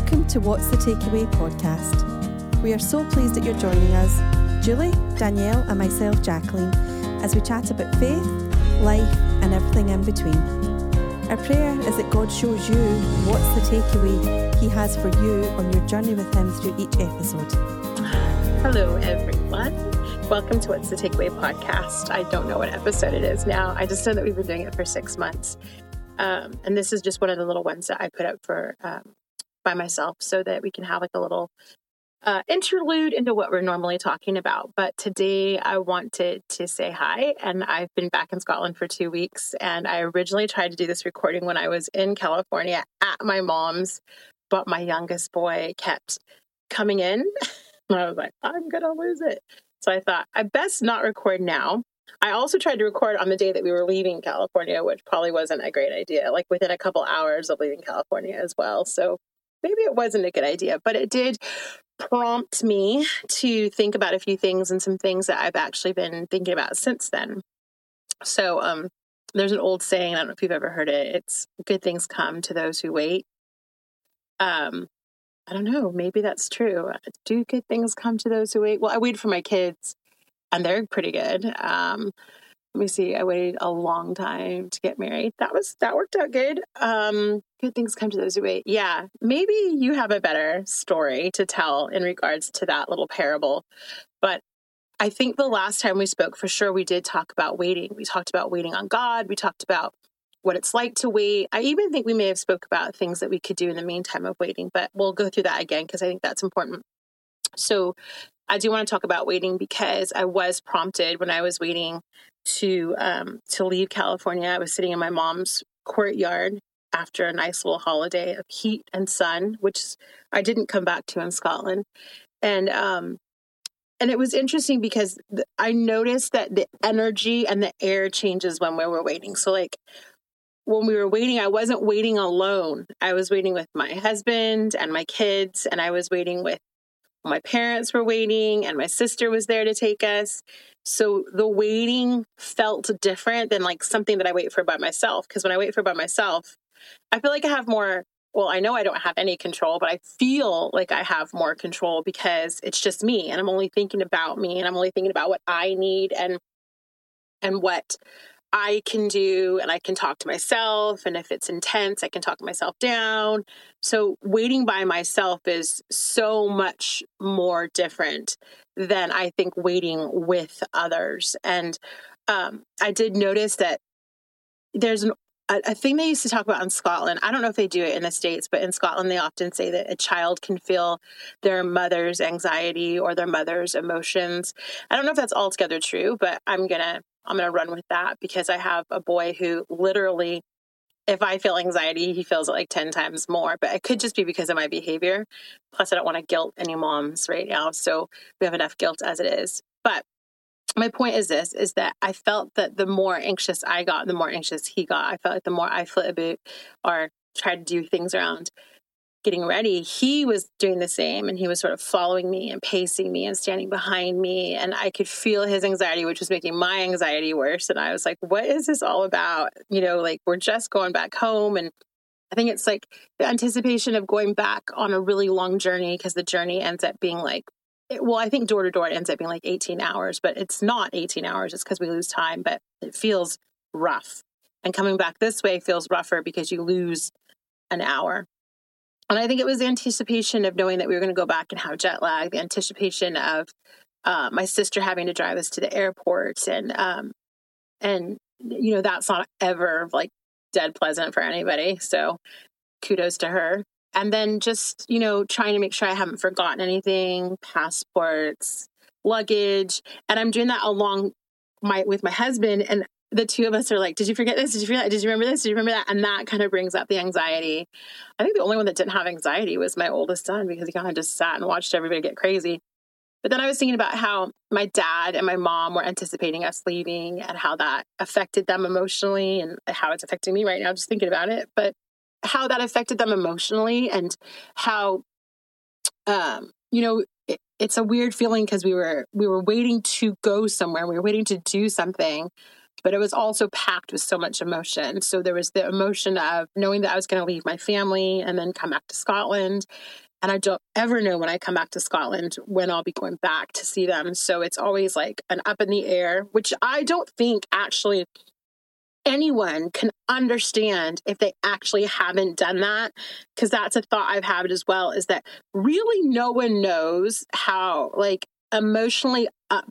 Welcome to What's the Takeaway podcast. We are so pleased that you're joining us, Julie, Danielle, and myself, Jacqueline, as we chat about faith, life, and everything in between. Our prayer is that God shows you what's the takeaway He has for you on your journey with Him through each episode. Hello, everyone. Welcome to What's the Takeaway podcast. I don't know what episode it is now. I just know that we've been doing it for six months. Um, and this is just one of the little ones that I put up for um, by myself so that we can have like a little uh, interlude into what we're normally talking about. But today I wanted to say hi, and I've been back in Scotland for two weeks. And I originally tried to do this recording when I was in California at my mom's, but my youngest boy kept coming in. and I was like, I'm going to lose it. So I thought, I best not record now. I also tried to record on the day that we were leaving California, which probably wasn't a great idea, like within a couple hours of leaving California as well. So maybe it wasn't a good idea, but it did prompt me to think about a few things and some things that I've actually been thinking about since then. So, um, there's an old saying, I don't know if you've ever heard it. It's good things come to those who wait. Um, I don't know, maybe that's true. Do good things come to those who wait? Well, I waited for my kids and they're pretty good. Um, let me see i waited a long time to get married that was that worked out good um good things come to those who wait. Yeah maybe you have a better story to tell in regards to that little parable. But i think the last time we spoke for sure we did talk about waiting. We talked about waiting on god. We talked about what it's like to wait. I even think we may have spoke about things that we could do in the meantime of waiting but we'll go through that again because i think that's important. So I do want to talk about waiting because I was prompted when I was waiting to um, to leave California. I was sitting in my mom's courtyard after a nice little holiday of heat and sun, which I didn't come back to in Scotland, and um, and it was interesting because I noticed that the energy and the air changes when we were waiting. So like when we were waiting, I wasn't waiting alone. I was waiting with my husband and my kids, and I was waiting with my parents were waiting, and my sister was there to take us. So the waiting felt different than like something that I wait for by myself. Because when I wait for by myself, I feel like I have more. Well, I know I don't have any control, but I feel like I have more control because it's just me and I'm only thinking about me and I'm only thinking about what I need and and what I can do and I can talk to myself. And if it's intense, I can talk myself down. So, waiting by myself is so much more different than I think waiting with others. And um, I did notice that there's an a, thing they used to talk about in Scotland. I don't know if they do it in the States, but in Scotland, they often say that a child can feel their mother's anxiety or their mother's emotions. I don't know if that's altogether true, but I'm going to I'm going to run with that because I have a boy who literally if I feel anxiety, he feels it like 10 times more. But it could just be because of my behavior. Plus, I don't want to guilt any moms right now. So we have enough guilt as it is. But my point is this is that I felt that the more anxious I got, the more anxious he got. I felt like the more I flit about or tried to do things around getting ready, he was doing the same and he was sort of following me and pacing me and standing behind me. And I could feel his anxiety, which was making my anxiety worse. And I was like, what is this all about? You know, like we're just going back home. And I think it's like the anticipation of going back on a really long journey because the journey ends up being like, well, I think door to door it ends up being like 18 hours, but it's not 18 hours. It's because we lose time, but it feels rough. And coming back this way feels rougher because you lose an hour and I think it was the anticipation of knowing that we were going to go back and have jet lag, the anticipation of uh, my sister having to drive us to the airport, and um, and you know that's not ever like dead pleasant for anybody. So kudos to her. And then just you know trying to make sure I haven't forgotten anything, passports, luggage, and I'm doing that along my with my husband and the two of us are like, did you forget this? Did you forget that? Did you remember this? Did you remember that? And that kind of brings up the anxiety. I think the only one that didn't have anxiety was my oldest son because he kind of just sat and watched everybody get crazy. But then I was thinking about how my dad and my mom were anticipating us leaving and how that affected them emotionally and how it's affecting me right now, just thinking about it. But how that affected them emotionally and how, um, you know, it, it's a weird feeling because we were we were waiting to go somewhere, we were waiting to do something, but it was also packed with so much emotion. So there was the emotion of knowing that I was going to leave my family and then come back to Scotland. And I don't ever know when I come back to Scotland when I'll be going back to see them. So it's always like an up in the air, which I don't think actually anyone can understand if they actually haven't done that because that's a thought I've had as well is that really no one knows how like emotionally up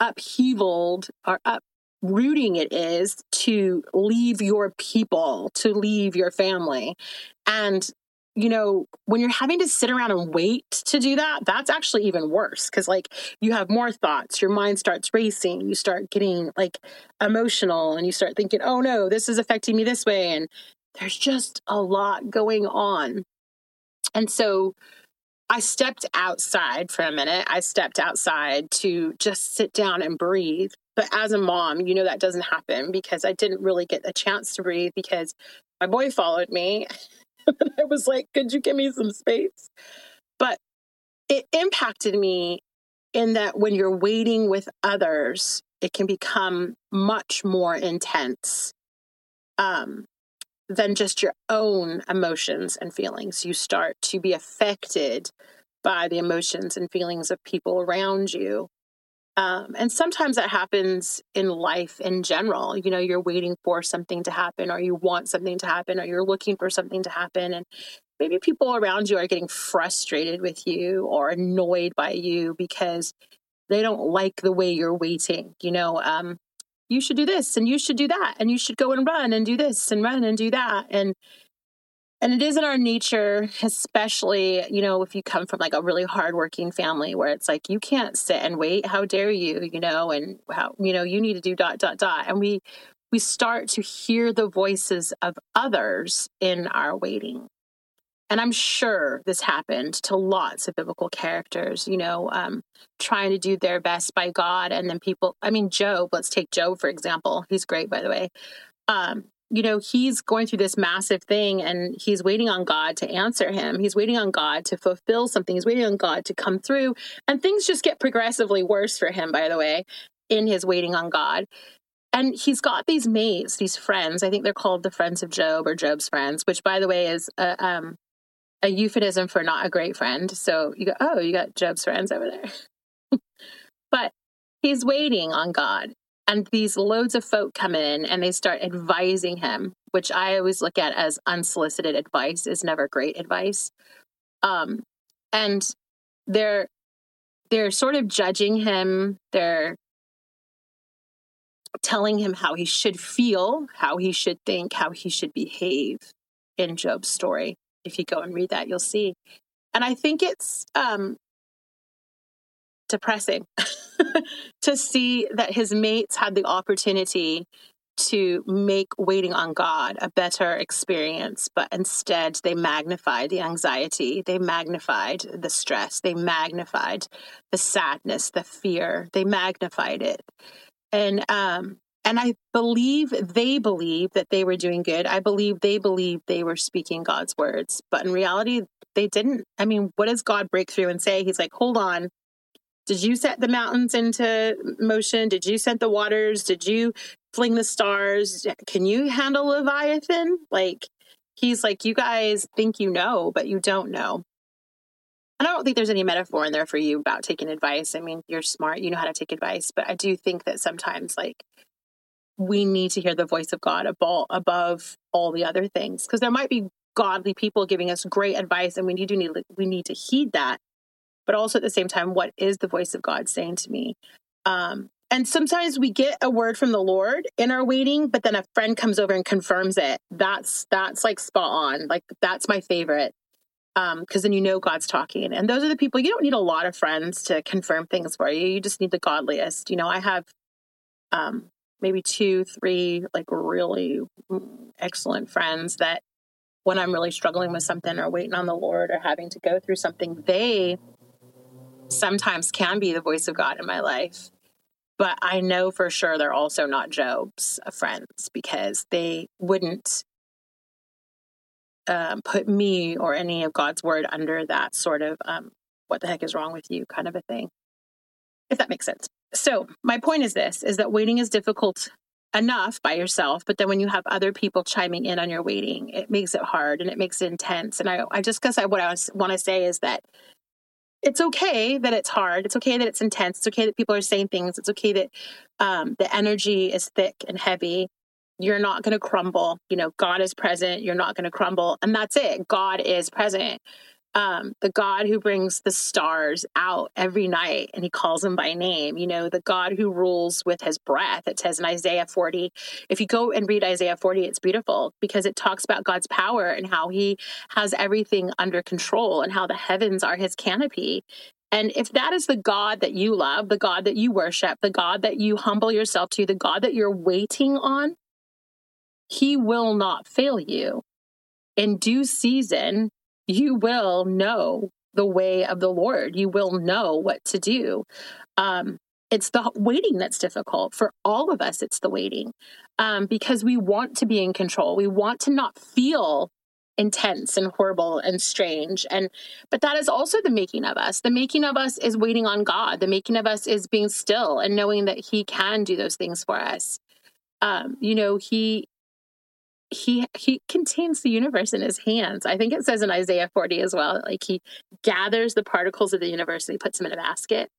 upheavaled or uprooting it is to leave your people, to leave your family. And you know, when you're having to sit around and wait to do that, that's actually even worse because, like, you have more thoughts, your mind starts racing, you start getting like emotional, and you start thinking, oh no, this is affecting me this way. And there's just a lot going on. And so I stepped outside for a minute. I stepped outside to just sit down and breathe. But as a mom, you know that doesn't happen because I didn't really get a chance to breathe because my boy followed me I was like, could you give me some space? But it impacted me in that when you're waiting with others, it can become much more intense um, than just your own emotions and feelings. You start to be affected by the emotions and feelings of people around you. Um, and sometimes that happens in life in general. You know, you're waiting for something to happen, or you want something to happen, or you're looking for something to happen. And maybe people around you are getting frustrated with you or annoyed by you because they don't like the way you're waiting. You know, um, you should do this and you should do that, and you should go and run and do this and run and do that. And and it is in our nature especially you know if you come from like a really hardworking family where it's like you can't sit and wait. How dare you you know and how you know you need to do dot dot dot. And we we start to hear the voices of others in our waiting. And i'm sure this happened to lots of biblical characters you know um, trying to do their best by god and then people i mean job let's take job for example. He's great by the way. Um, you know, he's going through this massive thing and he's waiting on God to answer him. He's waiting on God to fulfill something. He's waiting on God to come through. And things just get progressively worse for him, by the way, in his waiting on God. And he's got these mates, these friends. I think they're called the friends of Job or Job's friends, which, by the way, is a, um, a euphemism for not a great friend. So you go, oh, you got Job's friends over there. but he's waiting on God and these loads of folk come in and they start advising him which i always look at as unsolicited advice is never great advice. Um, and they're they're sort of judging him. They're telling him how he should feel how he should think how he should behave in job's story. If you go and read that you'll see. And i think it's um, depressing to see that his mates had the opportunity to make waiting on God a better experience, but instead they magnified the anxiety, they magnified the stress, they magnified the sadness, the fear, they magnified it. And um and I believe they believe that they were doing good. I believe they believe they were speaking God's words, but in reality, they didn't. I mean, what does God break through and say? He's like, hold on, did you set the mountains into motion? Did you set the waters? Did you fling the stars? Can you handle Leviathan? Like, he's like, you guys think you know, but you don't know. And I don't think there's any metaphor in there for you about taking advice. I mean, you're smart, you know how to take advice, but I do think that sometimes, like, we need to hear the voice of God above, all the other things because there might be godly people giving us great advice and we need to need we need to heed that but also at the same time, what is the voice of God saying to me? Um, and sometimes we get a word from the Lord in our waiting, but then a friend comes over and confirms it. That's that's like spot on. Like that's my favorite. Um, because then you know God's talking. And those are the people you don't need a lot of friends to confirm things for you. You just need the godliest. You know, I have um maybe two, three like really excellent friends that when I'm really struggling with something or waiting on the Lord or having to go through something, they sometimes can be the voice of God in my life. But I know for sure they're also not Job's friends because they wouldn't um, put me or any of God's word under that sort of um, what the heck is wrong with you kind of a thing, if that makes sense. So, my point is this is that waiting is difficult enough by yourself. But then when you have other people chiming in on your waiting, it makes it hard and it makes it intense. And I, I just guess I, what I want to say is that it's okay that it's hard. It's okay that it's intense. It's okay that people are saying things. It's okay that um, the energy is thick and heavy. You're not going to crumble. You know, God is present. You're not going to crumble. And that's it. God is present um, the God who brings the stars out every night and he calls them by name, you know, the God who rules with his breath. It says in Isaiah 40. If you go and read Isaiah 40, it's beautiful because it talks about God's power and how he has everything under control and how the heavens are his canopy. And if that is the God that you love, the God that you worship, the God that you humble yourself to, the God that you're waiting on, he will not fail you. In due season, you will know the way of the Lord. You will know what to do. Um, it's the waiting that's difficult for all of us. It's the waiting um, because we want to be in control. We want to not feel intense and horrible and strange and but that is also the making of us the making of us is waiting on god the making of us is being still and knowing that he can do those things for us um you know he he he contains the universe in his hands. I think it says in Isaiah 40 as well, like he gathers the particles of the universe and he puts them in a basket.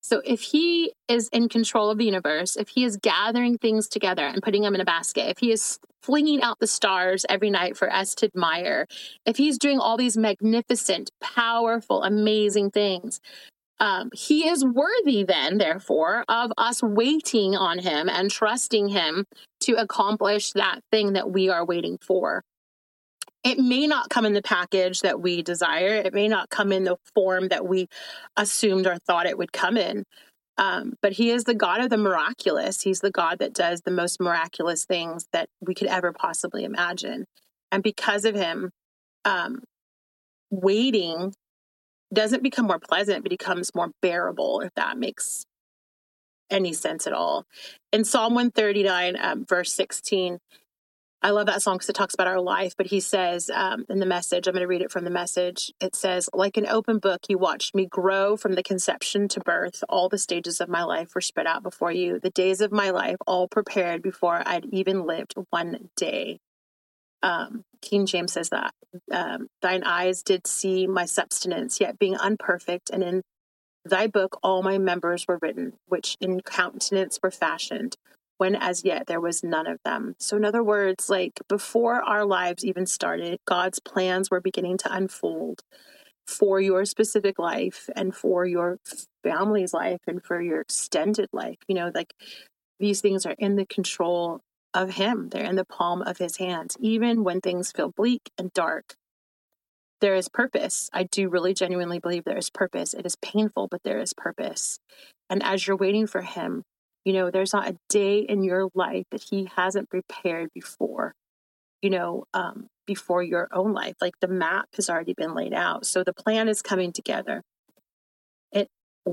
So if he is in control of the universe, if he is gathering things together and putting them in a basket, if he is flinging out the stars every night for us to admire, if he's doing all these magnificent, powerful, amazing things, um, he is worthy then, therefore, of us waiting on him and trusting him to accomplish that thing that we are waiting for. It may not come in the package that we desire. It may not come in the form that we assumed or thought it would come in. Um, but he is the God of the miraculous. He's the God that does the most miraculous things that we could ever possibly imagine. And because of him, um, waiting doesn't become more pleasant, but becomes more bearable, if that makes any sense at all. In Psalm 139, um, verse 16, I love that song because it talks about our life, but he says um, in the message, I'm going to read it from the message. It says, Like an open book, you watched me grow from the conception to birth. All the stages of my life were spread out before you. The days of my life, all prepared before I'd even lived one day. Um, King James says that um, thine eyes did see my substance, yet being unperfect, and in thy book all my members were written, which in countenance were fashioned, when as yet there was none of them. So, in other words, like before our lives even started, God's plans were beginning to unfold for your specific life and for your family's life and for your extended life. You know, like these things are in the control of Him. They're in the palm of His hands. Even when things feel bleak and dark, there is purpose. I do really genuinely believe there is purpose. It is painful, but there is purpose. And as you're waiting for Him, you know, there's not a day in your life that He hasn't prepared before, you know, um, before your own life. Like the map has already been laid out. So the plan is coming together.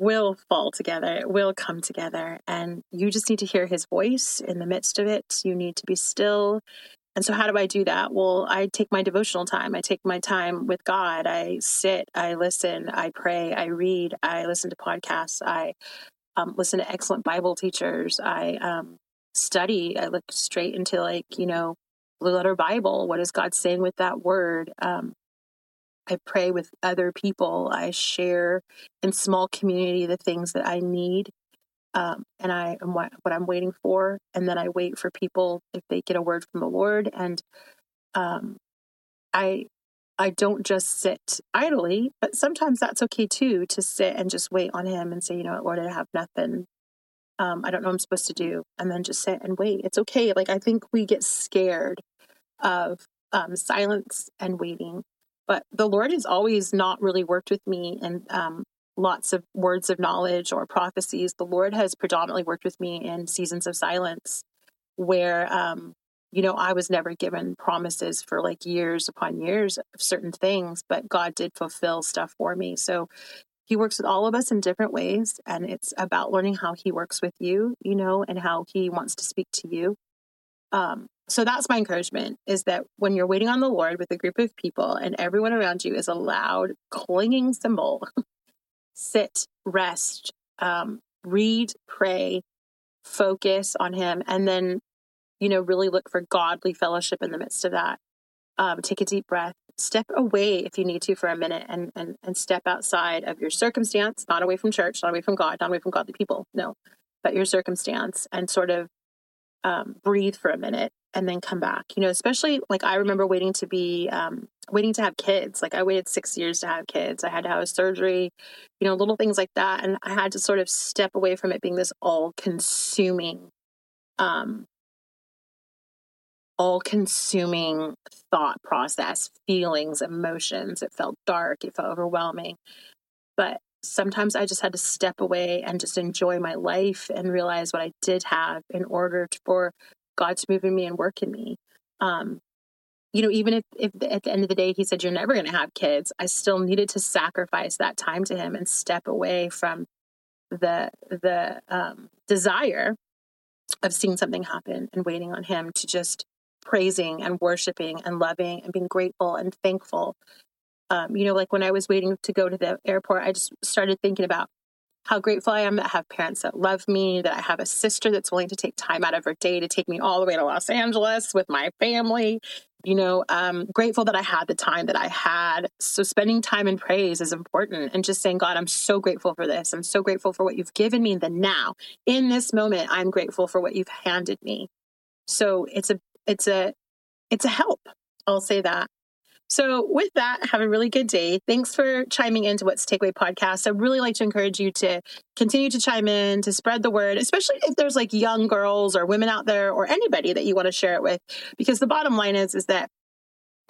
Will fall together. It will come together. And you just need to hear his voice in the midst of it. You need to be still. And so, how do I do that? Well, I take my devotional time. I take my time with God. I sit, I listen, I pray, I read, I listen to podcasts, I um, listen to excellent Bible teachers, I um, study, I look straight into, like, you know, blue letter Bible. What is God saying with that word? Um, I pray with other people. I share in small community the things that I need um, and I am what, what I'm waiting for. And then I wait for people if they get a word from the Lord. And um, I I don't just sit idly, but sometimes that's okay too to sit and just wait on Him and say, you know what, Lord, I have nothing. Um, I don't know what I'm supposed to do, and then just sit and wait. It's okay. Like I think we get scared of um, silence and waiting, but the Lord has always not really worked with me in um, lots of words of knowledge or prophecies. The Lord has predominantly worked with me in seasons of silence where, um, you know, I was never given promises for like years upon years of certain things, but God did fulfill stuff for me. So he works with all of us in different ways. And it's about learning how he works with you, you know, and how he wants to speak to you. Um, so that's my encouragement is that when you're waiting on the Lord with a group of people and everyone around you is a loud, clinging cymbal, sit, rest, um, read, pray, focus on Him, and then you know, really look for godly fellowship in the midst of that. Um, take a deep breath, step away if you need to for a minute and, and, and step outside of your circumstance, not away from church, not away from God, not away from godly people, no, but your circumstance and sort of um, breathe for a minute and then come back. You know, especially like I remember waiting to be, um, waiting to have kids. Like I waited six years to have kids. I had to have a surgery, you know, little things like that. And I had to sort of step away from it being this all consuming, um, all consuming thought process, feelings, emotions. It felt dark, it felt overwhelming. But sometimes I just had to step away and just enjoy my life and realize what I did have in order for God to move in me and work in me. Um, you know, even if, if at the end of the day he said you're never going to have kids, I still needed to sacrifice that time to him and step away from the the um, desire of seeing something happen and waiting on him to just praising and worshiping and loving and being grateful and thankful. Um, you know, like when I was waiting to go to the airport, I just started thinking about how grateful I am that I have parents that love me, that I have a sister that's willing to take time out of her day to take me all the way to Los Angeles with my family. You know, um, grateful that I had the time that I had. So spending time in praise is important and just saying, God, I'm so grateful for this. I'm so grateful for what you've given me the now. In this moment, I'm grateful for what you've handed me. So it's a it's a it's a help. I'll say that. So, with that, have a really good day. Thanks for chiming into What's Takeaway podcast. I'd really like to encourage you to continue to chime in, to spread the word, especially if there's like young girls or women out there or anybody that you want to share it with. Because the bottom line is, is that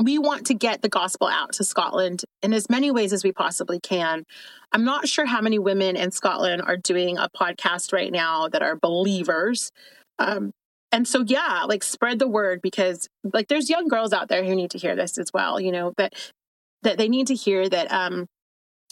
we want to get the gospel out to Scotland in as many ways as we possibly can. I'm not sure how many women in Scotland are doing a podcast right now that are believers. Um, and so yeah like spread the word because like there's young girls out there who need to hear this as well you know that that they need to hear that um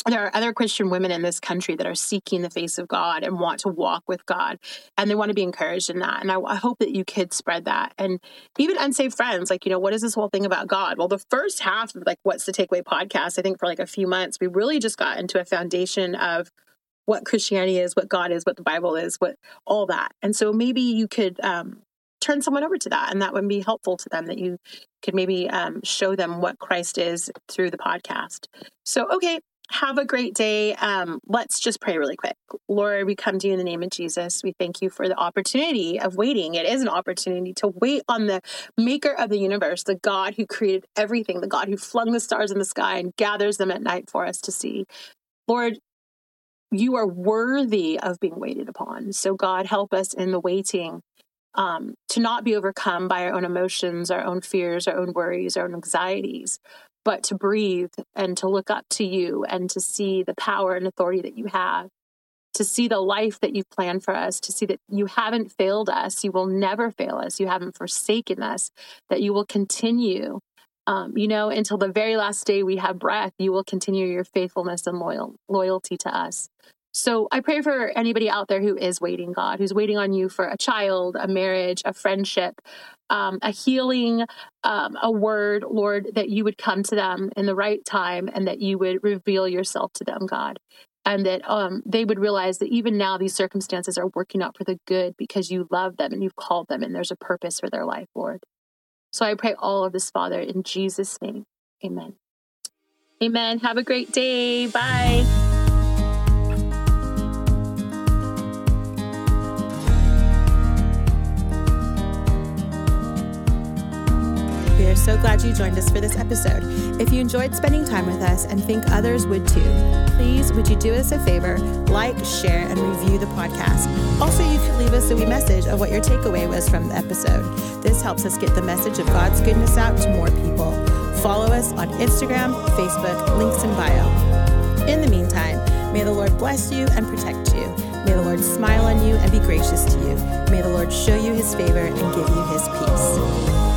there are other Christian women in this country that are seeking the face of God and want to walk with God, and they want to be encouraged in that. And I, I, hope that you kids spread that. And even unsaved friends, like, you know, what is this whole thing about God? Well, the first half of like What's the Takeaway podcast, I think for like a few months, we really just got into a foundation of what Christianity is, what God is, what the Bible is, what all that. And so maybe you could um, turn someone over to that and that would be helpful to them that you could maybe um, show them what christ is through the podcast. So okay have a great day. Um, let's just pray really quick. Lord we come to you in the name of jesus. We thank you for the opportunity of waiting. It is an opportunity to wait on the maker of the universe the god who created everything the god who flung the stars in the sky and gathers them at night for us to see. Lord you are worthy of being waited upon. So, God, help us in the waiting um, to not be overcome by our own emotions, our own fears, our own worries, our own anxieties, but to breathe and to look up to you and to see the power and authority that you have, to see the life that you've planned for us, to see that you haven't failed us, you will never fail us, you haven't forsaken us, that you will continue. Um, you know, until the very last day we have breath, you will continue your faithfulness and loyal loyalty to us. So I pray for anybody out there who is waiting, God, who's waiting on you for a child, a marriage, a friendship, um, a healing, um, a word, Lord, that you would come to them in the right time and that you would reveal yourself to them, God. And that um, they would realize that even now these circumstances are working out for the good because you love them and you've called them and there's a purpose for their life, Lord. So I pray all of this, Father, in Jesus' name. Amen. Amen. Have a great day. Bye. Are so glad you joined us for this episode. If you enjoyed spending time with us and think others would too, please would you do us a favor, like, share, and review the podcast. Also, you could leave us a wee message of what your takeaway was from the episode. This helps us get the message of God's goodness out to more people. Follow us on Instagram, Facebook, links in bio. In the meantime, may the Lord bless you and protect you. May the Lord smile on you and be gracious to you. May the Lord show you his favor and give you his peace.